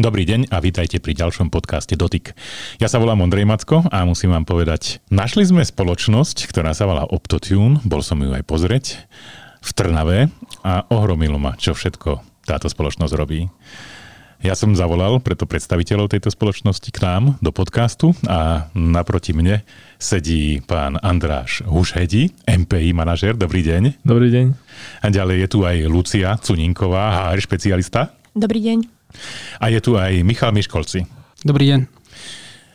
Dobrý deň a vítajte pri ďalšom podcaste Dotyk. Ja sa volám Ondrej Macko a musím vám povedať, našli sme spoločnosť, ktorá sa volá Optotune, bol som ju aj pozrieť v Trnave a ohromilo ma, čo všetko táto spoločnosť robí. Ja som zavolal preto predstaviteľov tejto spoločnosti k nám do podcastu a naproti mne sedí pán Andráš Hušhedi, MPI manažer. Dobrý deň. Dobrý deň. A ďalej je tu aj Lucia Cuninková, HR špecialista. Dobrý deň. A je tu aj Michal Miškolci. Dobrý deň.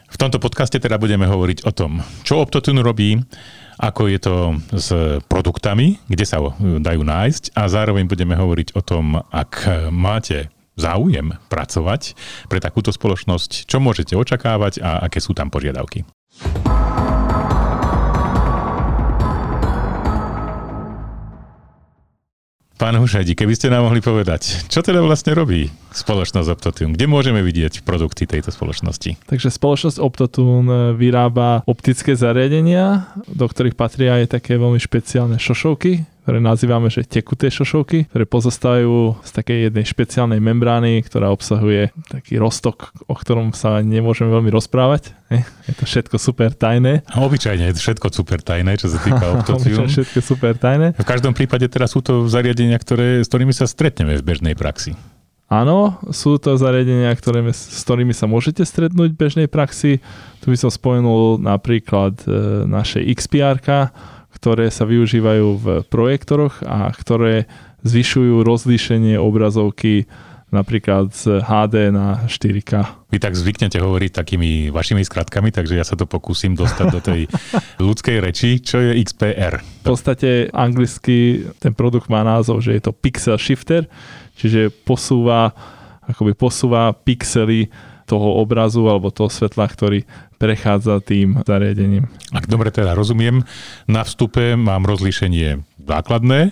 V tomto podcaste teda budeme hovoriť o tom, čo Optotune robí, ako je to s produktami, kde sa dajú nájsť a zároveň budeme hovoriť o tom, ak máte záujem pracovať pre takúto spoločnosť, čo môžete očakávať a aké sú tam požiadavky. Pán Hušajdi, keby ste nám mohli povedať, čo teda vlastne robí spoločnosť Optotune? Kde môžeme vidieť produkty tejto spoločnosti? Takže spoločnosť Optotune vyrába optické zariadenia, do ktorých patria aj také veľmi špeciálne šošovky, ktoré nazývame, že tekuté šošovky, ktoré pozostávajú z takej jednej špeciálnej membrány, ktorá obsahuje taký rostok, o ktorom sa nemôžeme veľmi rozprávať. Je to všetko super tajné. Obyčajne je to všetko super tajné, čo sa týka Optotune. všetko super tajné. V každom prípade teraz sú to zariadenia, ktoré, s ktorými sa stretneme v bežnej praxi. Áno, sú to zariadenia, ktoré, s ktorými sa môžete stretnúť v bežnej praxi. Tu by som spomenul napríklad e, naše XPR, ktoré sa využívajú v projektoroch a ktoré zvyšujú rozlíšenie obrazovky napríklad z HD na 4K. Vy tak zvyknete hovoriť takými vašimi skratkami, takže ja sa to pokúsim dostať do tej ľudskej reči, čo je XPR. V podstate anglicky ten produkt má názov, že je to Pixel Shifter, čiže posúva, akoby posúva pixely toho obrazu alebo toho svetla, ktorý prechádza tým zariadením. Ak dobre teda rozumiem, na vstupe mám rozlíšenie základné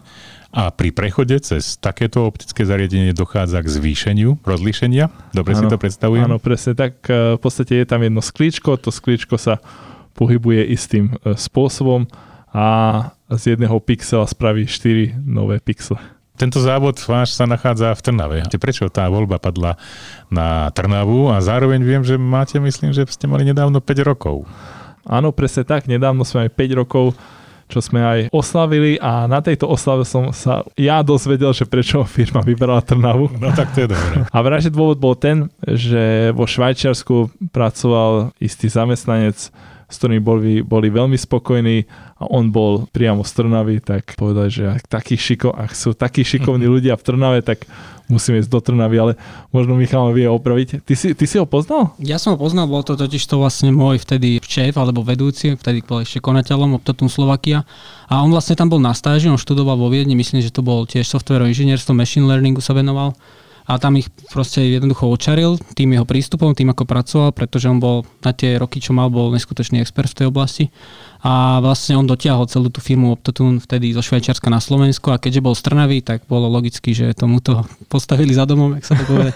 a pri prechode cez takéto optické zariadenie dochádza k zvýšeniu rozlíšenia. Dobre ano, si to predstavujem? Áno, presne tak. E, v podstate je tam jedno sklíčko, to sklíčko sa pohybuje istým e, spôsobom a z jedného pixela spraví 4 nové pixely. Tento závod váš sa nachádza v Trnave. Prečo tá voľba padla na Trnavu a zároveň viem, že máte, myslím, že ste mali nedávno 5 rokov. Áno, presne tak. Nedávno sme aj 5 rokov čo sme aj oslavili a na tejto oslave som sa ja dozvedel, že prečo firma vybrala Trnavu. No tak to je dobré. A vraže dôvod bol ten, že vo Švajčiarsku pracoval istý zamestnanec, s ktorými boli, boli veľmi spokojní a on bol priamo z Trnavy, tak povedali, že ak, takí šiko, ak sú takí šikovní ľudia v Trnave, tak musíme ísť do Trnavy, ale možno Michal vie opraviť. Ty si, ty si ho poznal? Ja som ho poznal, bol to totiž to vlastne môj vtedy šéf alebo vedúci, vtedy bol ešte konateľom Optotum Slovakia a on vlastne tam bol na stáži, on študoval vo Viedni, myslím, že to bol tiež software inžinierstvo, machine learningu sa venoval a tam ich proste jednoducho očaril tým jeho prístupom, tým ako pracoval, pretože on bol na tie roky, čo mal, bol neskutočný expert v tej oblasti a vlastne on dotiahol celú tú firmu Optotune vtedy zo Švajčiarska na Slovensko a keďže bol z Trnavy, tak bolo logicky, že tomu to postavili za domom, jak sa to povie.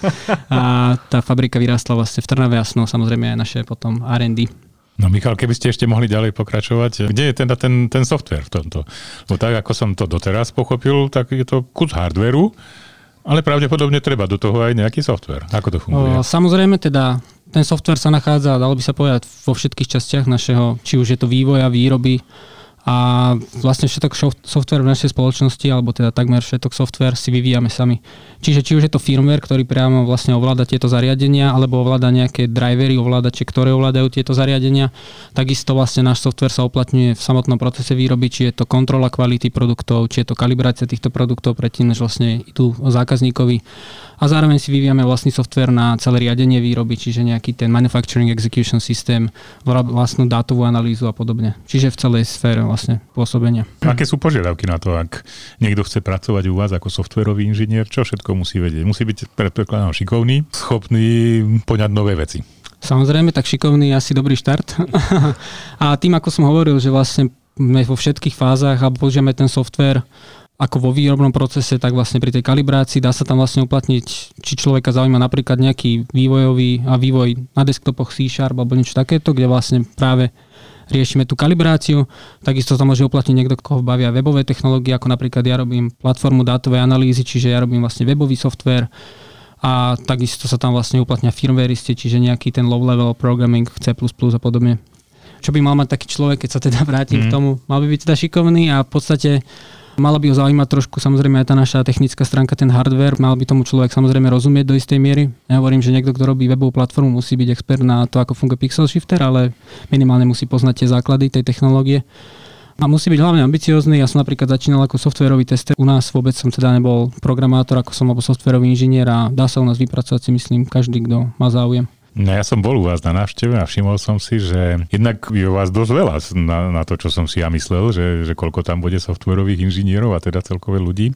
A tá fabrika vyrástla vlastne v Trnave a samozrejme aj naše potom R&D. No Michal, keby ste ešte mohli ďalej pokračovať, kde je teda ten, ten software v tomto? Bo tak, ako som to doteraz pochopil, tak je to kus hardwareu, ale pravdepodobne treba do toho aj nejaký software. Ako to funguje? O, samozrejme teda ten software sa nachádza, dalo by sa povedať, vo všetkých častiach našeho, či už je to vývoja, výroby, a vlastne všetok software v našej spoločnosti, alebo teda takmer všetok software si vyvíjame sami. Čiže či už je to firmware, ktorý priamo vlastne ovláda tieto zariadenia, alebo ovláda nejaké drivery, ovládače, ktoré ovládajú tieto zariadenia, takisto vlastne náš software sa uplatňuje v samotnom procese výroby, či je to kontrola kvality produktov, či je to kalibrácia týchto produktov predtým, než vlastne idú zákazníkovi a zároveň si vyvíjame vlastný software na celé riadenie výroby, čiže nejaký ten manufacturing execution systém, vlastnú dátovú analýzu a podobne. Čiže v celej sfére vlastne pôsobenia. Aké sú požiadavky na to, ak niekto chce pracovať u vás ako softwarový inžinier, čo všetko musí vedieť? Musí byť predpokladám šikovný, schopný poňať nové veci. Samozrejme, tak šikovný je asi dobrý štart. a tým, ako som hovoril, že vlastne vo všetkých fázach a použijeme ten software ako vo výrobnom procese, tak vlastne pri tej kalibrácii dá sa tam vlastne uplatniť, či človeka zaujíma napríklad nejaký vývojový a vývoj na desktopoch C Sharp alebo niečo takéto, kde vlastne práve riešime tú kalibráciu. Takisto sa môže uplatniť niekto, koho bavia webové technológie, ako napríklad ja robím platformu dátovej analýzy, čiže ja robím vlastne webový software. a takisto sa tam vlastne uplatňa firmwareisti, čiže nejaký ten low-level programming, C++ a podobne. Čo by mal mať taký človek, keď sa teda vrátim mm. k tomu? Mal by byť teda šikovný a v podstate Mala by ho zaujímať trošku samozrejme aj tá naša technická stránka, ten hardware. Mal by tomu človek samozrejme rozumieť do istej miery. Ja hovorím, že niekto, kto robí webovú platformu, musí byť expert na to, ako funguje Pixel Shifter, ale minimálne musí poznať tie základy tej technológie. A musí byť hlavne ambiciózny. Ja som napríklad začínal ako softwarový tester. U nás vôbec som teda nebol programátor, ako som alebo softwarový inžinier a dá sa u nás vypracovať si myslím každý, kto má záujem. No ja som bol u vás na návšteve a všimol som si, že jednak je vás dosť veľa na, na to, čo som si ja myslel, že, že koľko tam bude softwarových inžinierov a teda celkové ľudí.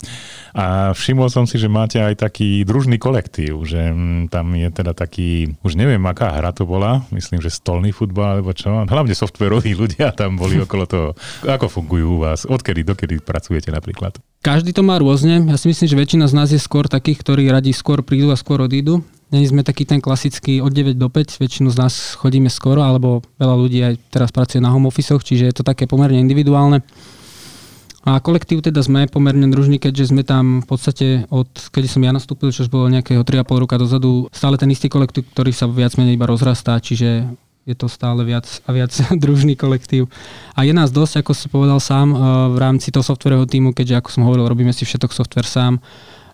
A všimol som si, že máte aj taký družný kolektív, že m, tam je teda taký, už neviem, aká hra to bola, myslím, že stolný futbal alebo čo, hlavne softwaroví ľudia tam boli okolo toho. Ako fungujú u vás? Odkedy, dokedy pracujete napríklad? Každý to má rôzne. Ja si myslím, že väčšina z nás je skôr takých, ktorí radi skôr prídu a skôr odídu. Není sme taký ten klasický od 9 do 5, väčšinu z nás chodíme skoro, alebo veľa ľudí aj teraz pracuje na home office, čiže je to také pomerne individuálne. A kolektív teda sme pomerne družní, keďže sme tam v podstate od, keď som ja nastúpil, čo bolo nejakého 3,5 roka dozadu, stále ten istý kolektív, ktorý sa viac menej iba rozrastá, čiže je to stále viac a viac družný kolektív. A je nás dosť, ako si povedal sám, eh, v rámci toho softwarového týmu, keďže ako som hovoril, robíme si všetok software sám,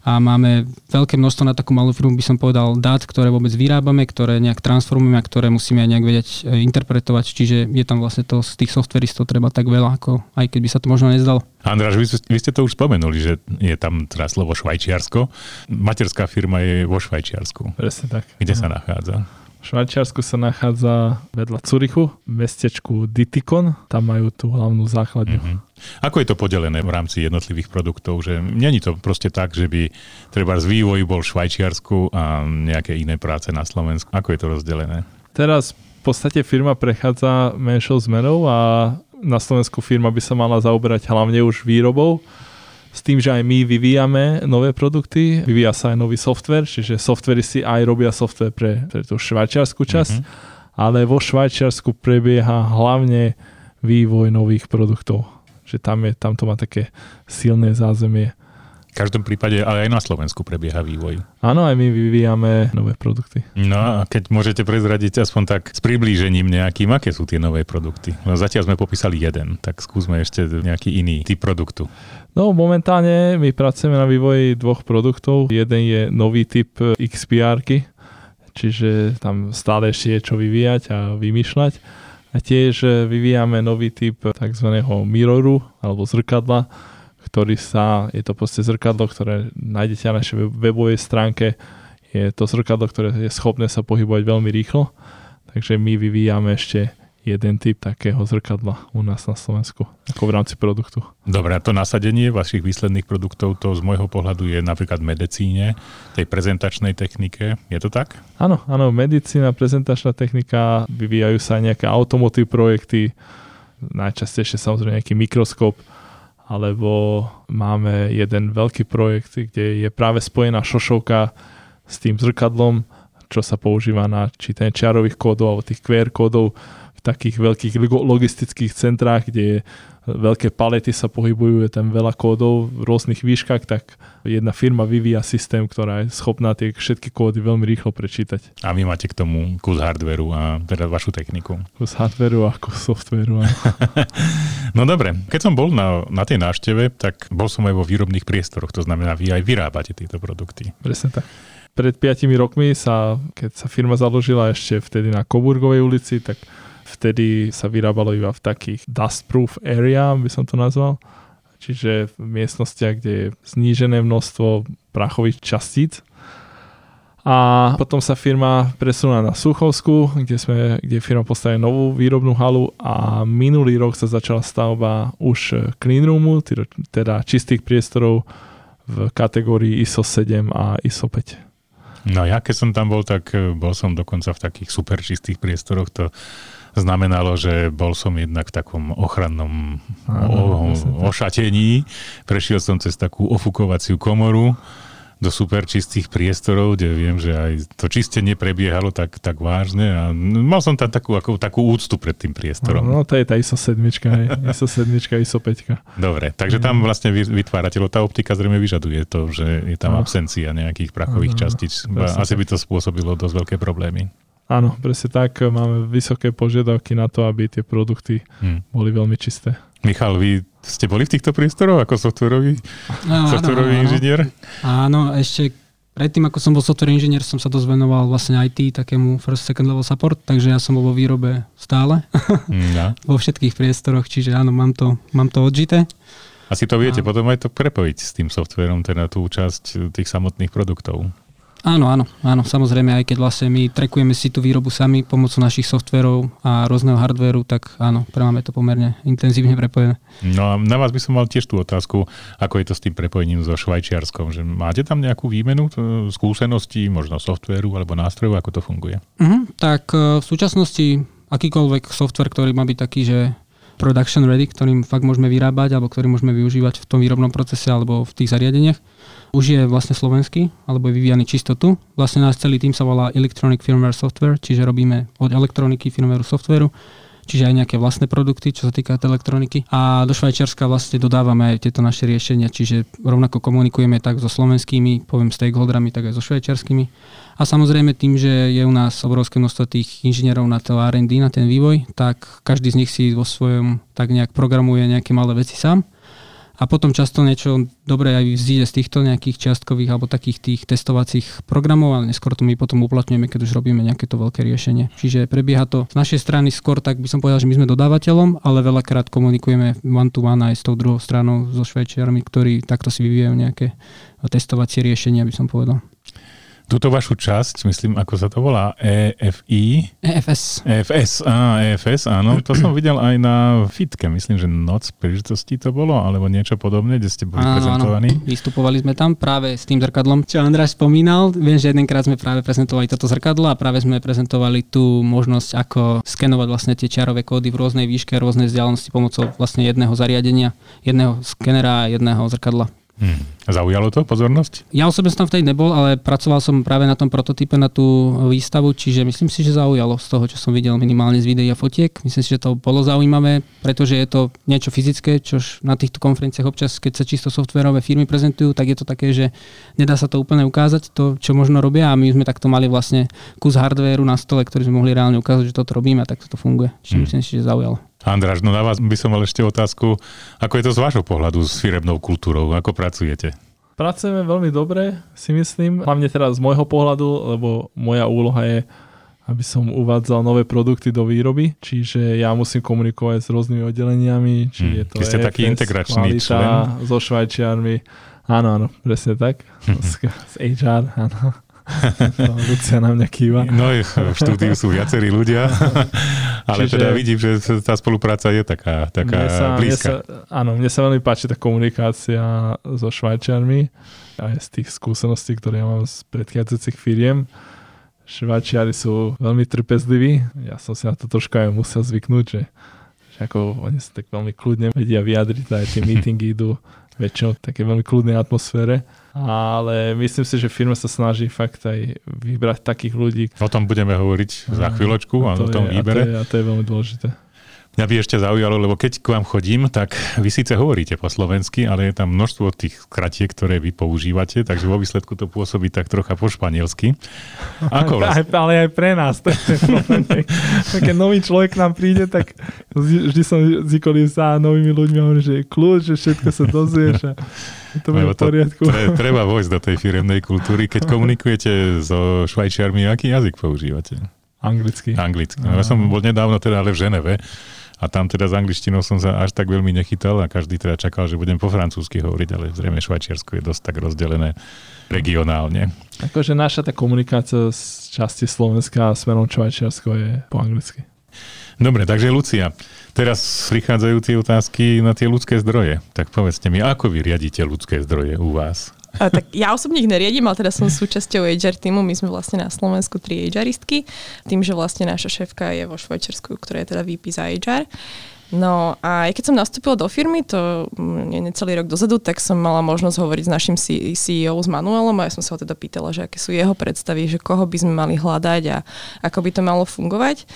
a máme veľké množstvo na takú malú firmu, by som povedal, dát, ktoré vôbec vyrábame, ktoré nejak transformujeme a ktoré musíme aj nejak vedieť e, interpretovať. Čiže je tam vlastne to z tých softveristov treba tak veľa, ako aj keď by sa to možno nezdalo. Andráš, vy, vy ste to už spomenuli, že je tam teraz slovo Švajčiarsko. Materská firma je vo Švajčiarsku. Presne tak. Kde Aha. sa nachádza? Švajčiarsku sa nachádza vedľa Curychu, v mestečku Ditikon, tam majú tú hlavnú základňu. Mm-hmm. Ako je to podelené v rámci jednotlivých produktov? Že není to proste tak, že by treba z vývoj bol v Švajčiarsku a nejaké iné práce na Slovensku. Ako je to rozdelené? Teraz v podstate firma prechádza menšou zmenou a na Slovensku firma by sa mala zaoberať hlavne už výrobou s tým, že aj my vyvíjame nové produkty, vyvíja sa aj nový software, čiže si aj robia software pre, pre tú švajčiarskú časť, mm-hmm. ale vo Švajčiarsku prebieha hlavne vývoj nových produktov. Že tam, je, tam to má také silné zázemie. Každom prípade, ale aj na Slovensku prebieha vývoj. Áno, aj my vyvíjame nové produkty. No a keď môžete prezradiť aspoň tak s priblížením nejakým, aké sú tie nové produkty? No zatiaľ sme popísali jeden, tak skúsme ešte nejaký iný typ produktu. No momentálne my pracujeme na vývoji dvoch produktov. Jeden je nový typ xpr čiže tam stále ešte je čo vyvíjať a vymýšľať. A tiež vyvíjame nový typ tzv. miroru alebo zrkadla, ktorý sa, je to proste zrkadlo, ktoré nájdete na našej webovej stránke. Je to zrkadlo, ktoré je schopné sa pohybovať veľmi rýchlo. Takže my vyvíjame ešte jeden typ takého zrkadla u nás na Slovensku, ako v rámci produktu. Dobre, a to nasadenie vašich výsledných produktov, to z môjho pohľadu je napríklad v medicíne, tej prezentačnej technike. Je to tak? Áno, áno, medicína, prezentačná technika, vyvíjajú sa aj nejaké automotív projekty, najčastejšie samozrejme nejaký mikroskop, alebo máme jeden veľký projekt, kde je práve spojená šošovka s tým zrkadlom, čo sa používa na čítanie čiarových kódov alebo tých QR kódov takých veľkých logistických centrách, kde veľké palety sa pohybujú, je tam veľa kódov v rôznych výškach, tak jedna firma vyvíja systém, ktorá je schopná tie všetky kódy veľmi rýchlo prečítať. A vy máte k tomu kus hardveru a teda vašu techniku. Kus hardveru a kus softveru. no dobre, keď som bol na, na tej návšteve, tak bol som aj vo výrobných priestoroch, to znamená, vy aj vyrábate tieto produkty. Presne tak pred 5 rokmi sa, keď sa firma založila ešte vtedy na Koburgovej ulici, tak vtedy sa vyrábalo iba v takých dustproof area, by som to nazval. Čiže v miestnostiach, kde je znížené množstvo prachových častíc. A potom sa firma presunula na Suchovsku, kde, sme, kde firma postavila novú výrobnú halu a minulý rok sa začala stavba už clean teda, teda čistých priestorov v kategórii ISO 7 a ISO 5. No ja keď som tam bol, tak bol som dokonca v takých super čistých priestoroch. To znamenalo, že bol som jednak v takom ochrannom o, ošatení. Prešiel som cez takú ofukovaciu komoru do super čistých priestorov, kde viem, že aj to čistenie prebiehalo tak, tak vážne a mal som tam takú, ako, takú úctu pred tým priestorom. No, no to je tá ISO 7, ISO 7, ISO 5. Dobre, takže tam vlastne vytvárateľ, tá optika zrejme vyžaduje to, že je tam no. absencia nejakých prachových no, častíc. Asi by to spôsobilo dosť veľké problémy. Áno, presne tak. Máme vysoké požiadavky na to, aby tie produkty hmm. boli veľmi čisté. Michal, vy ste boli v týchto priestoroch ako softwarový, no, softwarový áno, inžinier? Áno, ešte predtým, ako som bol software inžinier, som sa dosť venoval vlastne IT, takému first, second level support, takže ja som bol vo výrobe stále, mm, ja. vo všetkých priestoroch, čiže áno, mám to, mám to odžité. Asi to viete a... potom aj to prepojiť s tým softverom, teda tú časť tých samotných produktov. Áno, áno, áno, samozrejme, aj keď vlastne my trekujeme si tú výrobu sami pomocou našich softverov a rôzneho hardveru, tak áno, pre máme to pomerne intenzívne prepojené. No a na vás by som mal tiež tú otázku, ako je to s tým prepojením so Švajčiarskom, že máte tam nejakú výmenu skúseností, možno softveru alebo nástrojov, ako to funguje? Uh-huh, tak e, v súčasnosti akýkoľvek software, ktorý má byť taký, že production ready, ktorým fakt môžeme vyrábať alebo ktorý môžeme využívať v tom výrobnom procese alebo v tých zariadeniach, už je vlastne slovenský, alebo je vyvíjaný čistotu. Vlastne náš celý tým sa volá Electronic Firmware Software, čiže robíme od elektroniky firmwareu softwareu, čiže aj nejaké vlastné produkty, čo sa týka elektroniky. A do Švajčiarska vlastne dodávame aj tieto naše riešenia, čiže rovnako komunikujeme tak so slovenskými, poviem stakeholderami, tak aj so švajčiarskými. A samozrejme tým, že je u nás obrovské množstvo tých inžinierov na to R&D, na ten vývoj, tak každý z nich si vo svojom tak nejak programuje nejaké malé veci sám a potom často niečo dobré aj vzíde z týchto nejakých čiastkových alebo takých tých testovacích programov, ale neskôr to my potom uplatňujeme, keď už robíme nejaké to veľké riešenie. Čiže prebieha to z našej strany skôr, tak by som povedal, že my sme dodávateľom, ale veľakrát komunikujeme one to one aj s tou druhou stranou so Švajčiarmi, ktorí takto si vyvíjajú nejaké testovacie riešenia, by som povedal. Túto vašu časť, myslím, ako sa to volá, EFI? EFS. EFS, á, EFS, áno. To som videl aj na fitke, myslím, že noc príležitosti to bolo, alebo niečo podobné, kde ste boli áno, prezentovaní. Áno. Vystupovali sme tam práve s tým zrkadlom, čo Andráš spomínal. Viem, že jedenkrát sme práve prezentovali toto zrkadlo a práve sme prezentovali tú možnosť, ako skenovať vlastne tie čiarové kódy v rôznej výške, rôznej vzdialenosti pomocou vlastne jedného zariadenia, jedného skenera a jedného zrkadla. Hmm. Zaujalo to pozornosť? Ja osobne som tam vtedy nebol, ale pracoval som práve na tom prototype, na tú výstavu, čiže myslím si, že zaujalo z toho, čo som videl minimálne z videí a fotiek. Myslím si, že to bolo zaujímavé, pretože je to niečo fyzické, čo na týchto konferenciách občas, keď sa čisto softverové firmy prezentujú, tak je to také, že nedá sa to úplne ukázať, to, čo možno robia a my sme takto mali vlastne kus hardvéru na stole, ktorý sme mohli reálne ukázať, že toto robíme a takto to funguje. Čiže hmm. myslím si, že zaujalo. Andráš, no na vás by som mal ešte otázku, ako je to z vášho pohľadu s firebnou kultúrou, ako pracujete? Pracujeme veľmi dobre, si myslím, hlavne teraz z môjho pohľadu, lebo moja úloha je aby som uvádzal nové produkty do výroby, čiže ja musím komunikovať s rôznymi oddeleniami, či hmm. je to Vy ste EFS, taký integračný kvalita, člen. so Švajčiarmi. Áno, áno, presne tak. z, z HR, áno. Lucia na mňa kýva. No, v štúdiu sú viacerí ľudia, ale Čiže, teda vidím, že tá spolupráca je taká, taká mne sa, blízka. Mne sa, áno, mne sa veľmi páči tá komunikácia so Švajčiarmi aj z tých skúseností, ktoré ja mám z predchádzajúcich firiem. Švajčiari sú veľmi trpezliví. Ja som si na to trošku aj musel zvyknúť, že, že ako oni sa tak veľmi kľudne vedia vyjadriť, aj tie meetingy idú väčšinou také veľmi kľudnej atmosfére ale myslím si, že firma sa snaží fakt aj vybrať takých ľudí. O tom budeme hovoriť za chvíľočku, a o tom je, výbere. A to, je, a to je veľmi dôležité. Mňa by ešte zaujalo, lebo keď k vám chodím, tak vy síce hovoríte po slovensky, ale je tam množstvo tých kratiek, ktoré vy používate, takže vo výsledku to pôsobí tak trocha po španielsky. Ako vlastne? ale aj pre nás. To je Keď nový človek k nám príde, tak vždy som zvykol sa novými ľuďmi hovorím, že je kľúč, že všetko sa dozvieš a to bude v poriadku. To, tre, treba vojsť do tej firemnej kultúry. Keď komunikujete so švajčiarmi, aký jazyk používate? Anglicky. Anglicky. No, ja som bol nedávno teda ale v Ženeve a tam teda s angličtinou som sa až tak veľmi nechytal a každý teda čakal, že budem po francúzsky hovoriť, ale zrejme Švajčiarsko je dosť tak rozdelené regionálne. Akože naša tá komunikácia z časti Slovenska a smerom Švajčiarsko je po anglicky. Dobre, takže Lucia, teraz prichádzajú tie otázky na tie ľudské zdroje. Tak povedzte mi, ako vy riadíte ľudské zdroje u vás? Tak ja osobne ich neriadím, ale teda som súčasťou HR týmu. My sme vlastne na Slovensku tri HRistky. Tým, že vlastne naša šéfka je vo Švajčiarsku, ktorá je teda VP za HR. No a keď som nastúpila do firmy, to nie necelý rok dozadu, tak som mala možnosť hovoriť s našim CEO, s Manuelom a ja som sa ho teda pýtala, že aké sú jeho predstavy, že koho by sme mali hľadať a ako by to malo fungovať.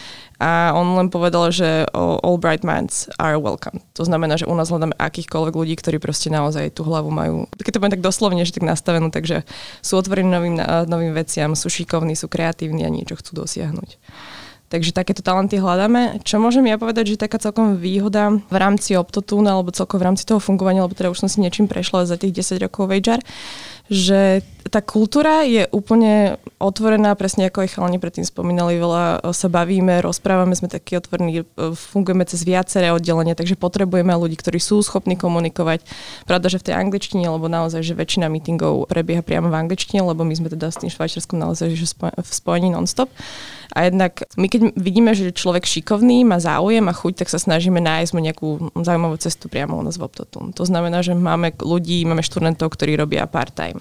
A on len povedal, že all bright minds are welcome. To znamená, že u nás hľadáme akýchkoľvek ľudí, ktorí proste naozaj tú hlavu majú, keď to poviem tak doslovne, že tak nastavenú, takže sú otvorení novým, novým veciam, sú šikovní, sú kreatívni a niečo chcú dosiahnuť. Takže takéto talenty hľadáme. Čo môžem ja povedať, že taká celkom výhoda v rámci Optotune alebo celkovo v rámci toho fungovania, lebo teda už som si niečím prešla za tých 10 rokov Vajar, že tá kultúra je úplne otvorená, presne ako aj chalani predtým spomínali, veľa sa bavíme, rozprávame, sme takí otvorení, fungujeme cez viaceré oddelenia, takže potrebujeme ľudí, ktorí sú schopní komunikovať. Pravda, že v tej angličtine, lebo naozaj, že väčšina meetingov prebieha priamo v angličtine, lebo my sme teda s tým švajčiarskom naozaj že v spojení non-stop. A jednak my keď vidíme, že človek šikovný, má záujem a chuť, tak sa snažíme nájsť mu nejakú zaujímavú cestu priamo u nás v Optotun. To znamená, že máme ľudí, máme študentov, ktorí robia part-time.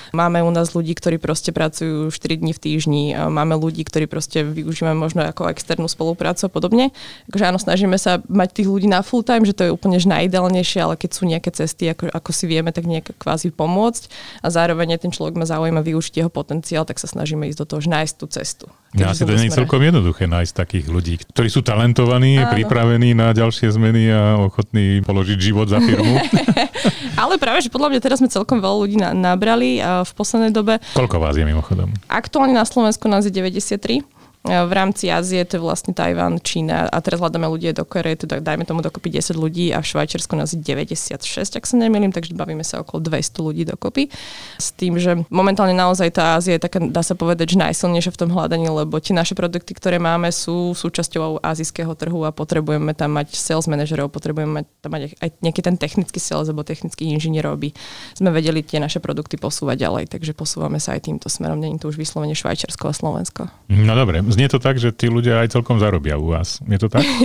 Máme u nás ľudí, ktorí proste pracujú 4 dní v týždni, máme ľudí, ktorí proste využívame možno ako externú spoluprácu a podobne. Takže áno, snažíme sa mať tých ľudí na full time, že to je úplne najideálnejšie, ale keď sú nejaké cesty, ako, ako si vieme, tak nejak kvázi pomôcť a zároveň ten človek má záujem využiť jeho potenciál, tak sa snažíme ísť do toho, že nájsť tú cestu. Ja, asi to nie je celkom jednoduché nájsť takých ľudí, ktorí sú talentovaní, Áno. pripravení na ďalšie zmeny a ochotní položiť život za firmu. Ale práve, že podľa mňa teraz sme celkom veľa ľudí na, nabrali a v poslednej dobe. Koľko vás je mimochodom? Aktuálne na Slovensku nás je 93 v rámci Ázie to je vlastne Tajván, Čína a teraz hľadáme ľudí do Korei, teda dajme tomu dokopy 10 ľudí a v Švajčiarsku nás je 96, ak sa nemýlim, takže bavíme sa okolo 200 ľudí dokopy. S tým, že momentálne naozaj tá Ázia je taká, dá sa povedať, že najsilnejšia v tom hľadaní, lebo tie naše produkty, ktoré máme, sú súčasťou azijského trhu a potrebujeme tam mať sales manažerov, potrebujeme tam mať aj nejaký ten technický sales alebo technický inžinierov, aby sme vedeli tie naše produkty posúvať ďalej. Takže posúvame sa aj týmto smerom, není to už vyslovene Švajčiarsko a Slovensko. No dobre, Znie to tak, že tí ľudia aj celkom zarobia u vás. Je to tak?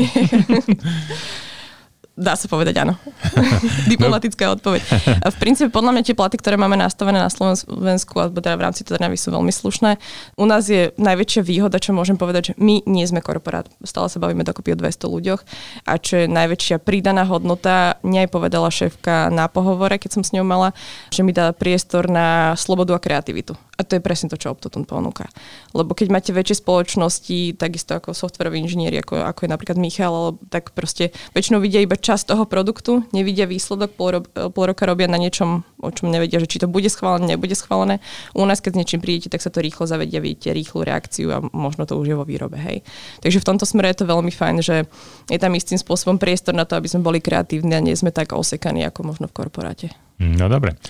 Dá sa povedať áno. Diplomatická no. odpoveď. A v princípe podľa mňa tie platy, ktoré máme nastavené na Slovensku, alebo teda v rámci Trnavy sú veľmi slušné. U nás je najväčšia výhoda, čo môžem povedať, že my nie sme korporát. Stále sa bavíme dokopy o 200 ľuďoch. A čo je najväčšia pridaná hodnota, nej povedala šéfka na pohovore, keď som s ňou mala, že mi dá priestor na slobodu a kreativitu. A to je presne to, čo Optotun ponúka. Lebo keď máte väčšie spoločnosti, takisto ako softwaroví inžinieri, ako, ako je napríklad Michal, tak proste väčšinou vidia iba časť toho produktu, nevidia výsledok, pol, ro- pol roka robia na niečom, o čom nevedia, že či to bude schválené, nebude schválené. U nás, keď s niečím prídete, tak sa to rýchlo zavedia, vidíte rýchlu reakciu a možno to už je vo výrobe. Hej. Takže v tomto smere je to veľmi fajn, že je tam istým spôsobom priestor na to, aby sme boli kreatívni a nie sme tak osekaní ako možno v korporáte. No dobre.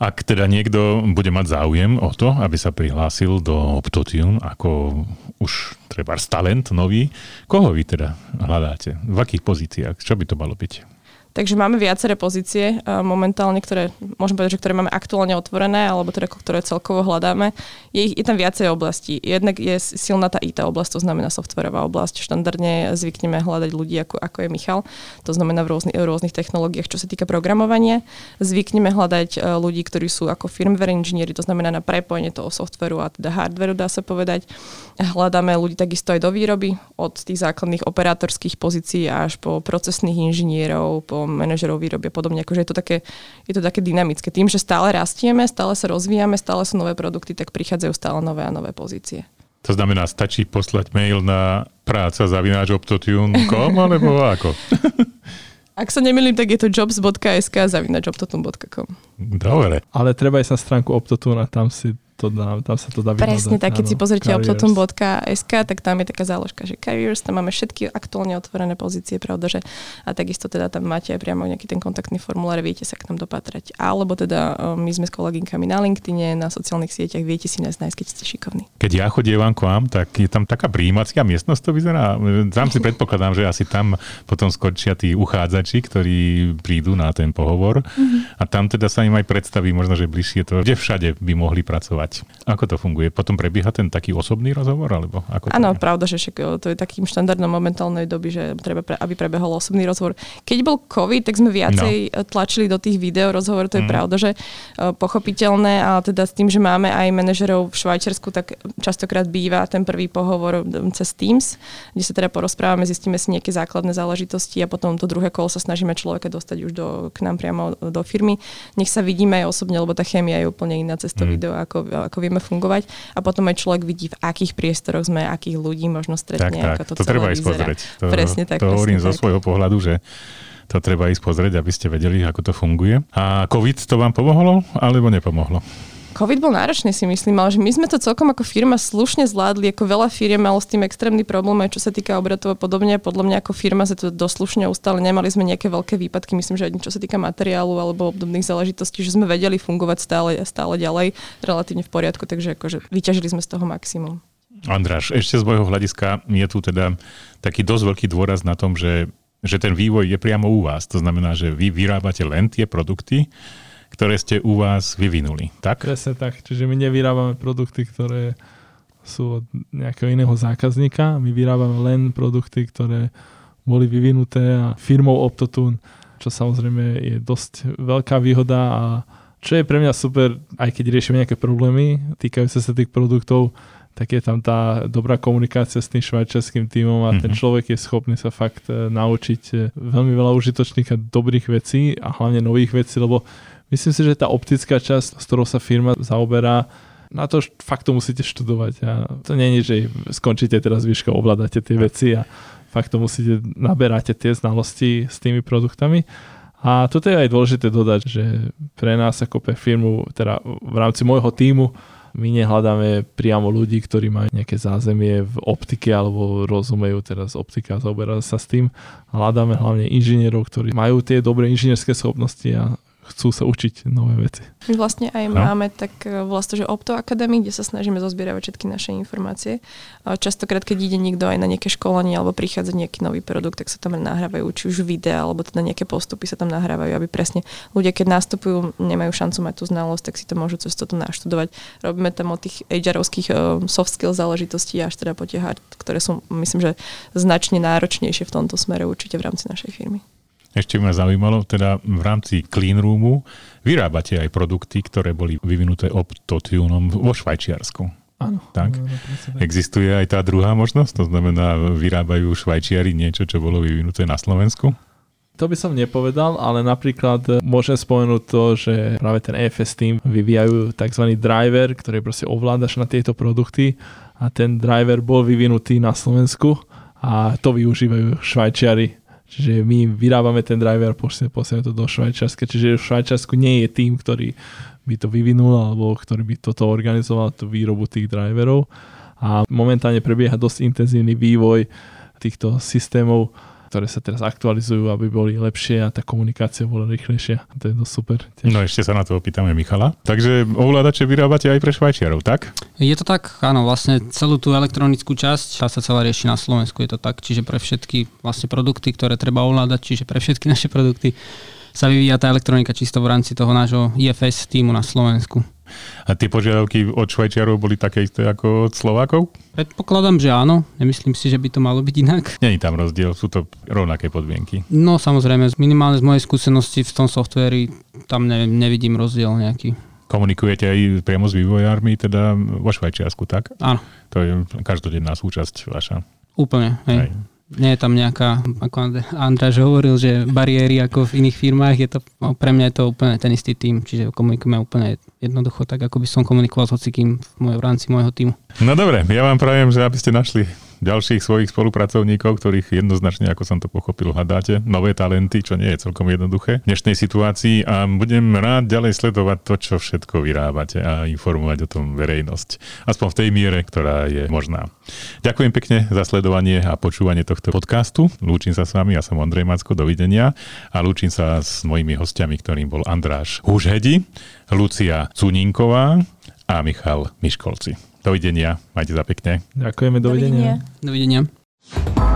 Ak teda niekto bude mať záujem o to, aby sa prihlásil do Optotune ako už treba talent nový, koho vy teda hľadáte? V akých pozíciách? Čo by to malo byť? Takže máme viaceré pozície momentálne, ktoré, môžem povedať, že ktoré máme aktuálne otvorené, alebo teda ktoré celkovo hľadáme. Je, je tam viacej oblasti. Jednak je silná tá IT oblasť, to znamená softverová oblasť. Štandardne zvykneme hľadať ľudí, ako, ako je Michal, to znamená v, rôzny, v rôznych technológiách, čo sa týka programovania. Zvykneme hľadať e, ľudí, ktorí sú ako firmware inžinieri, to znamená na prepojenie toho softveru a teda hardveru, dá sa povedať. Hľadáme ľudí takisto aj do výroby, od tých základných operátorských pozícií až po procesných inžinierov, po manažerov výroby a podobne. Akože je to, také, je to také dynamické. Tým, že stále rastieme, stále sa rozvíjame, stále sú nové produkty, tak prichádzajú stále nové a nové pozície. To znamená, stačí poslať mail na práca zavináč optotune.com alebo ako? Ak sa nemýlim, tak je to jobs.sk zavinač optotune.com. Dobre. Ale treba ísť na stránku Optotune a tam si to dá, tam sa to dá Presne tak, keď si pozrite optotum.sk, tak tam je taká záložka, že careers, tam máme všetky aktuálne otvorené pozície, pravda, že a takisto teda tam máte aj priamo nejaký ten kontaktný formulár, viete sa k nám dopatrať. Alebo teda um, my sme s koleginkami na LinkedIne, na sociálnych sieťach, viete si nás nájsť, keď ste šikovní. Keď ja chodievam k vám, tak je tam taká príjímacia miestnosť, to vyzerá. Tam si predpokladám, že asi tam potom skončia tí uchádzači, ktorí prídu na ten pohovor mm-hmm. a tam teda sa im aj predstaví možno, že bližšie to, kde všade by mohli pracovať vyrábať. Ako to funguje? Potom prebieha ten taký osobný rozhovor? Alebo ako Áno, pravda, že však to je takým štandardom momentálnej doby, že treba, pre, aby prebehol osobný rozhovor. Keď bol COVID, tak sme viacej no. tlačili do tých video rozhovorov, to je mm. pravda, že pochopiteľné, a teda s tým, že máme aj manažerov v Švajčiarsku, tak častokrát býva ten prvý pohovor cez Teams, kde sa teda porozprávame, zistíme si nejaké základné záležitosti a potom to druhé kolo sa snažíme človeka dostať už do, k nám priamo do firmy. Nech sa vidíme aj osobne, lebo tá chémia je úplne iná cez to mm. video, ako, ako vieme fungovať. A potom aj človek vidí, v akých priestoroch sme, akých ľudí možno stretne, tak, ako to, to treba ísť pozrieť. To, presne tak. To hovorím presne zo svojho pohľadu, že to treba ísť pozrieť, aby ste vedeli, ako to funguje. A COVID to vám pomohlo, alebo nepomohlo? COVID bol náročný si myslím, ale že my sme to celkom ako firma slušne zvládli, ako veľa firiem malo s tým extrémny problém, aj čo sa týka obratov a podobne. Podľa mňa ako firma sa to doslušne ustále, nemali sme nejaké veľké výpadky, myslím, že aj čo sa týka materiálu alebo obdobných záležitostí, že sme vedeli fungovať stále, stále ďalej, relatívne v poriadku, takže akože vyťažili sme z toho maximum. Andráš, ešte z môjho hľadiska je tu teda taký dosť veľký dôraz na tom, že, že ten vývoj je priamo u vás. To znamená, že vy vyrábate len tie produkty, ktoré ste u vás vyvinuli, tak? Presne tak, čiže my nevyrábame produkty, ktoré sú od nejakého iného zákazníka, my vyrábame len produkty, ktoré boli vyvinuté a firmou Optotune, čo samozrejme je dosť veľká výhoda a čo je pre mňa super, aj keď riešime nejaké problémy týkajúce sa tých produktov, tak je tam tá dobrá komunikácia s tým švajčiarským týmom a mm-hmm. ten mhm. človek je schopný sa fakt e, naučiť e, veľmi veľa užitočných a dobrých vecí a hlavne nových vecí, lebo Myslím si, že tá optická časť, s ktorou sa firma zaoberá, na to fakt to musíte študovať. A to je, že skončíte teraz výškou, ovládate tie veci a fakt to musíte, naberáte tie znalosti s tými produktami. A toto je aj dôležité dodať, že pre nás ako pre firmu, teda v rámci môjho týmu, my nehľadáme priamo ľudí, ktorí majú nejaké zázemie v optike alebo rozumejú teraz optika a zaoberajú sa s tým. Hľadáme hlavne inžinierov, ktorí majú tie dobré inžinierské schopnosti a chcú sa učiť nové veci. My vlastne aj no. máme tak e, vlastne, že Opto Academy, kde sa snažíme zozbieravať všetky naše informácie. Častokrát, keď ide niekto aj na nejaké školenie alebo prichádza nejaký nový produkt, tak sa tam nahrávajú či už videa alebo teda nejaké postupy sa tam nahrávajú, aby presne ľudia, keď nastupujú, nemajú šancu mať tú znalosť, tak si to môžu cez toto naštudovať. Robíme tam od tých HR-ovských e, soft skill záležitostí až teda po tie hard, ktoré sú, myslím, že značne náročnejšie v tomto smere určite v rámci našej firmy. Ešte by ma zaujímalo, teda v rámci Clean Roomu vyrábate aj produkty, ktoré boli vyvinuté Optotunom vo Švajčiarsku. Áno. Tak? Existuje aj tá druhá možnosť, to znamená, vyrábajú Švajčiari niečo, čo bolo vyvinuté na Slovensku? To by som nepovedal, ale napríklad môžem spomenúť to, že práve ten EFS team vyvíjajú tzv. driver, ktorý proste ovládaš na tieto produkty a ten driver bol vyvinutý na Slovensku a to využívajú Švajčiari Čiže my vyrábame ten driver posielame to do Švajčiarska. Čiže v Švajčiarsku nie je tým, ktorý by to vyvinul alebo ktorý by toto organizoval, tú výrobu tých driverov. A momentálne prebieha dosť intenzívny vývoj týchto systémov ktoré sa teraz aktualizujú, aby boli lepšie a tá komunikácia bola rýchlejšia. To je dosť super. Tiež. No ešte sa na to opýtame Michala. Takže ovládače vyrábate aj pre Švajčiarov, tak? Je to tak, áno, vlastne celú tú elektronickú časť tá sa celá rieši na Slovensku, je to tak, čiže pre všetky vlastne produkty, ktoré treba ovládať, čiže pre všetky naše produkty sa vyvíja tá elektronika čisto v rámci toho nášho IFS týmu na Slovensku. A tie požiadavky od Švajčiarov boli také isté ako od Slovákov? Predpokladám, že áno. Nemyslím si, že by to malo byť inak. Není tam rozdiel, sú to rovnaké podmienky. No samozrejme, minimálne z mojej skúsenosti v tom softveri tam ne, nevidím rozdiel nejaký. Komunikujete aj priamo s vývojármi, teda vo Švajčiarsku, tak? Áno. To je každodenná súčasť vaša. Úplne, hej. Aj nie je tam nejaká, ako Andráš hovoril, že bariéry ako v iných firmách, je to, no, pre mňa je to úplne ten istý tým, čiže komunikujeme úplne jednoducho tak, ako by som komunikoval s hocikým v, v rámci môjho týmu. No dobre, ja vám prajem, že aby ste našli ďalších svojich spolupracovníkov, ktorých jednoznačne, ako som to pochopil, hľadáte. Nové talenty, čo nie je celkom jednoduché v dnešnej situácii a budem rád ďalej sledovať to, čo všetko vyrábate a informovať o tom verejnosť. Aspoň v tej miere, ktorá je možná. Ďakujem pekne za sledovanie a počúvanie tohto podcastu. Lúčim sa s vami, ja som Ondrej Macko, dovidenia a lúčim sa s mojimi hostiami, ktorým bol Andráš Húžhedi, Lucia Cuninková a Michal Miškolci. Dovidenia. Majte za pekne. Ďakujeme, dovidenia. Dovidenia. dovidenia.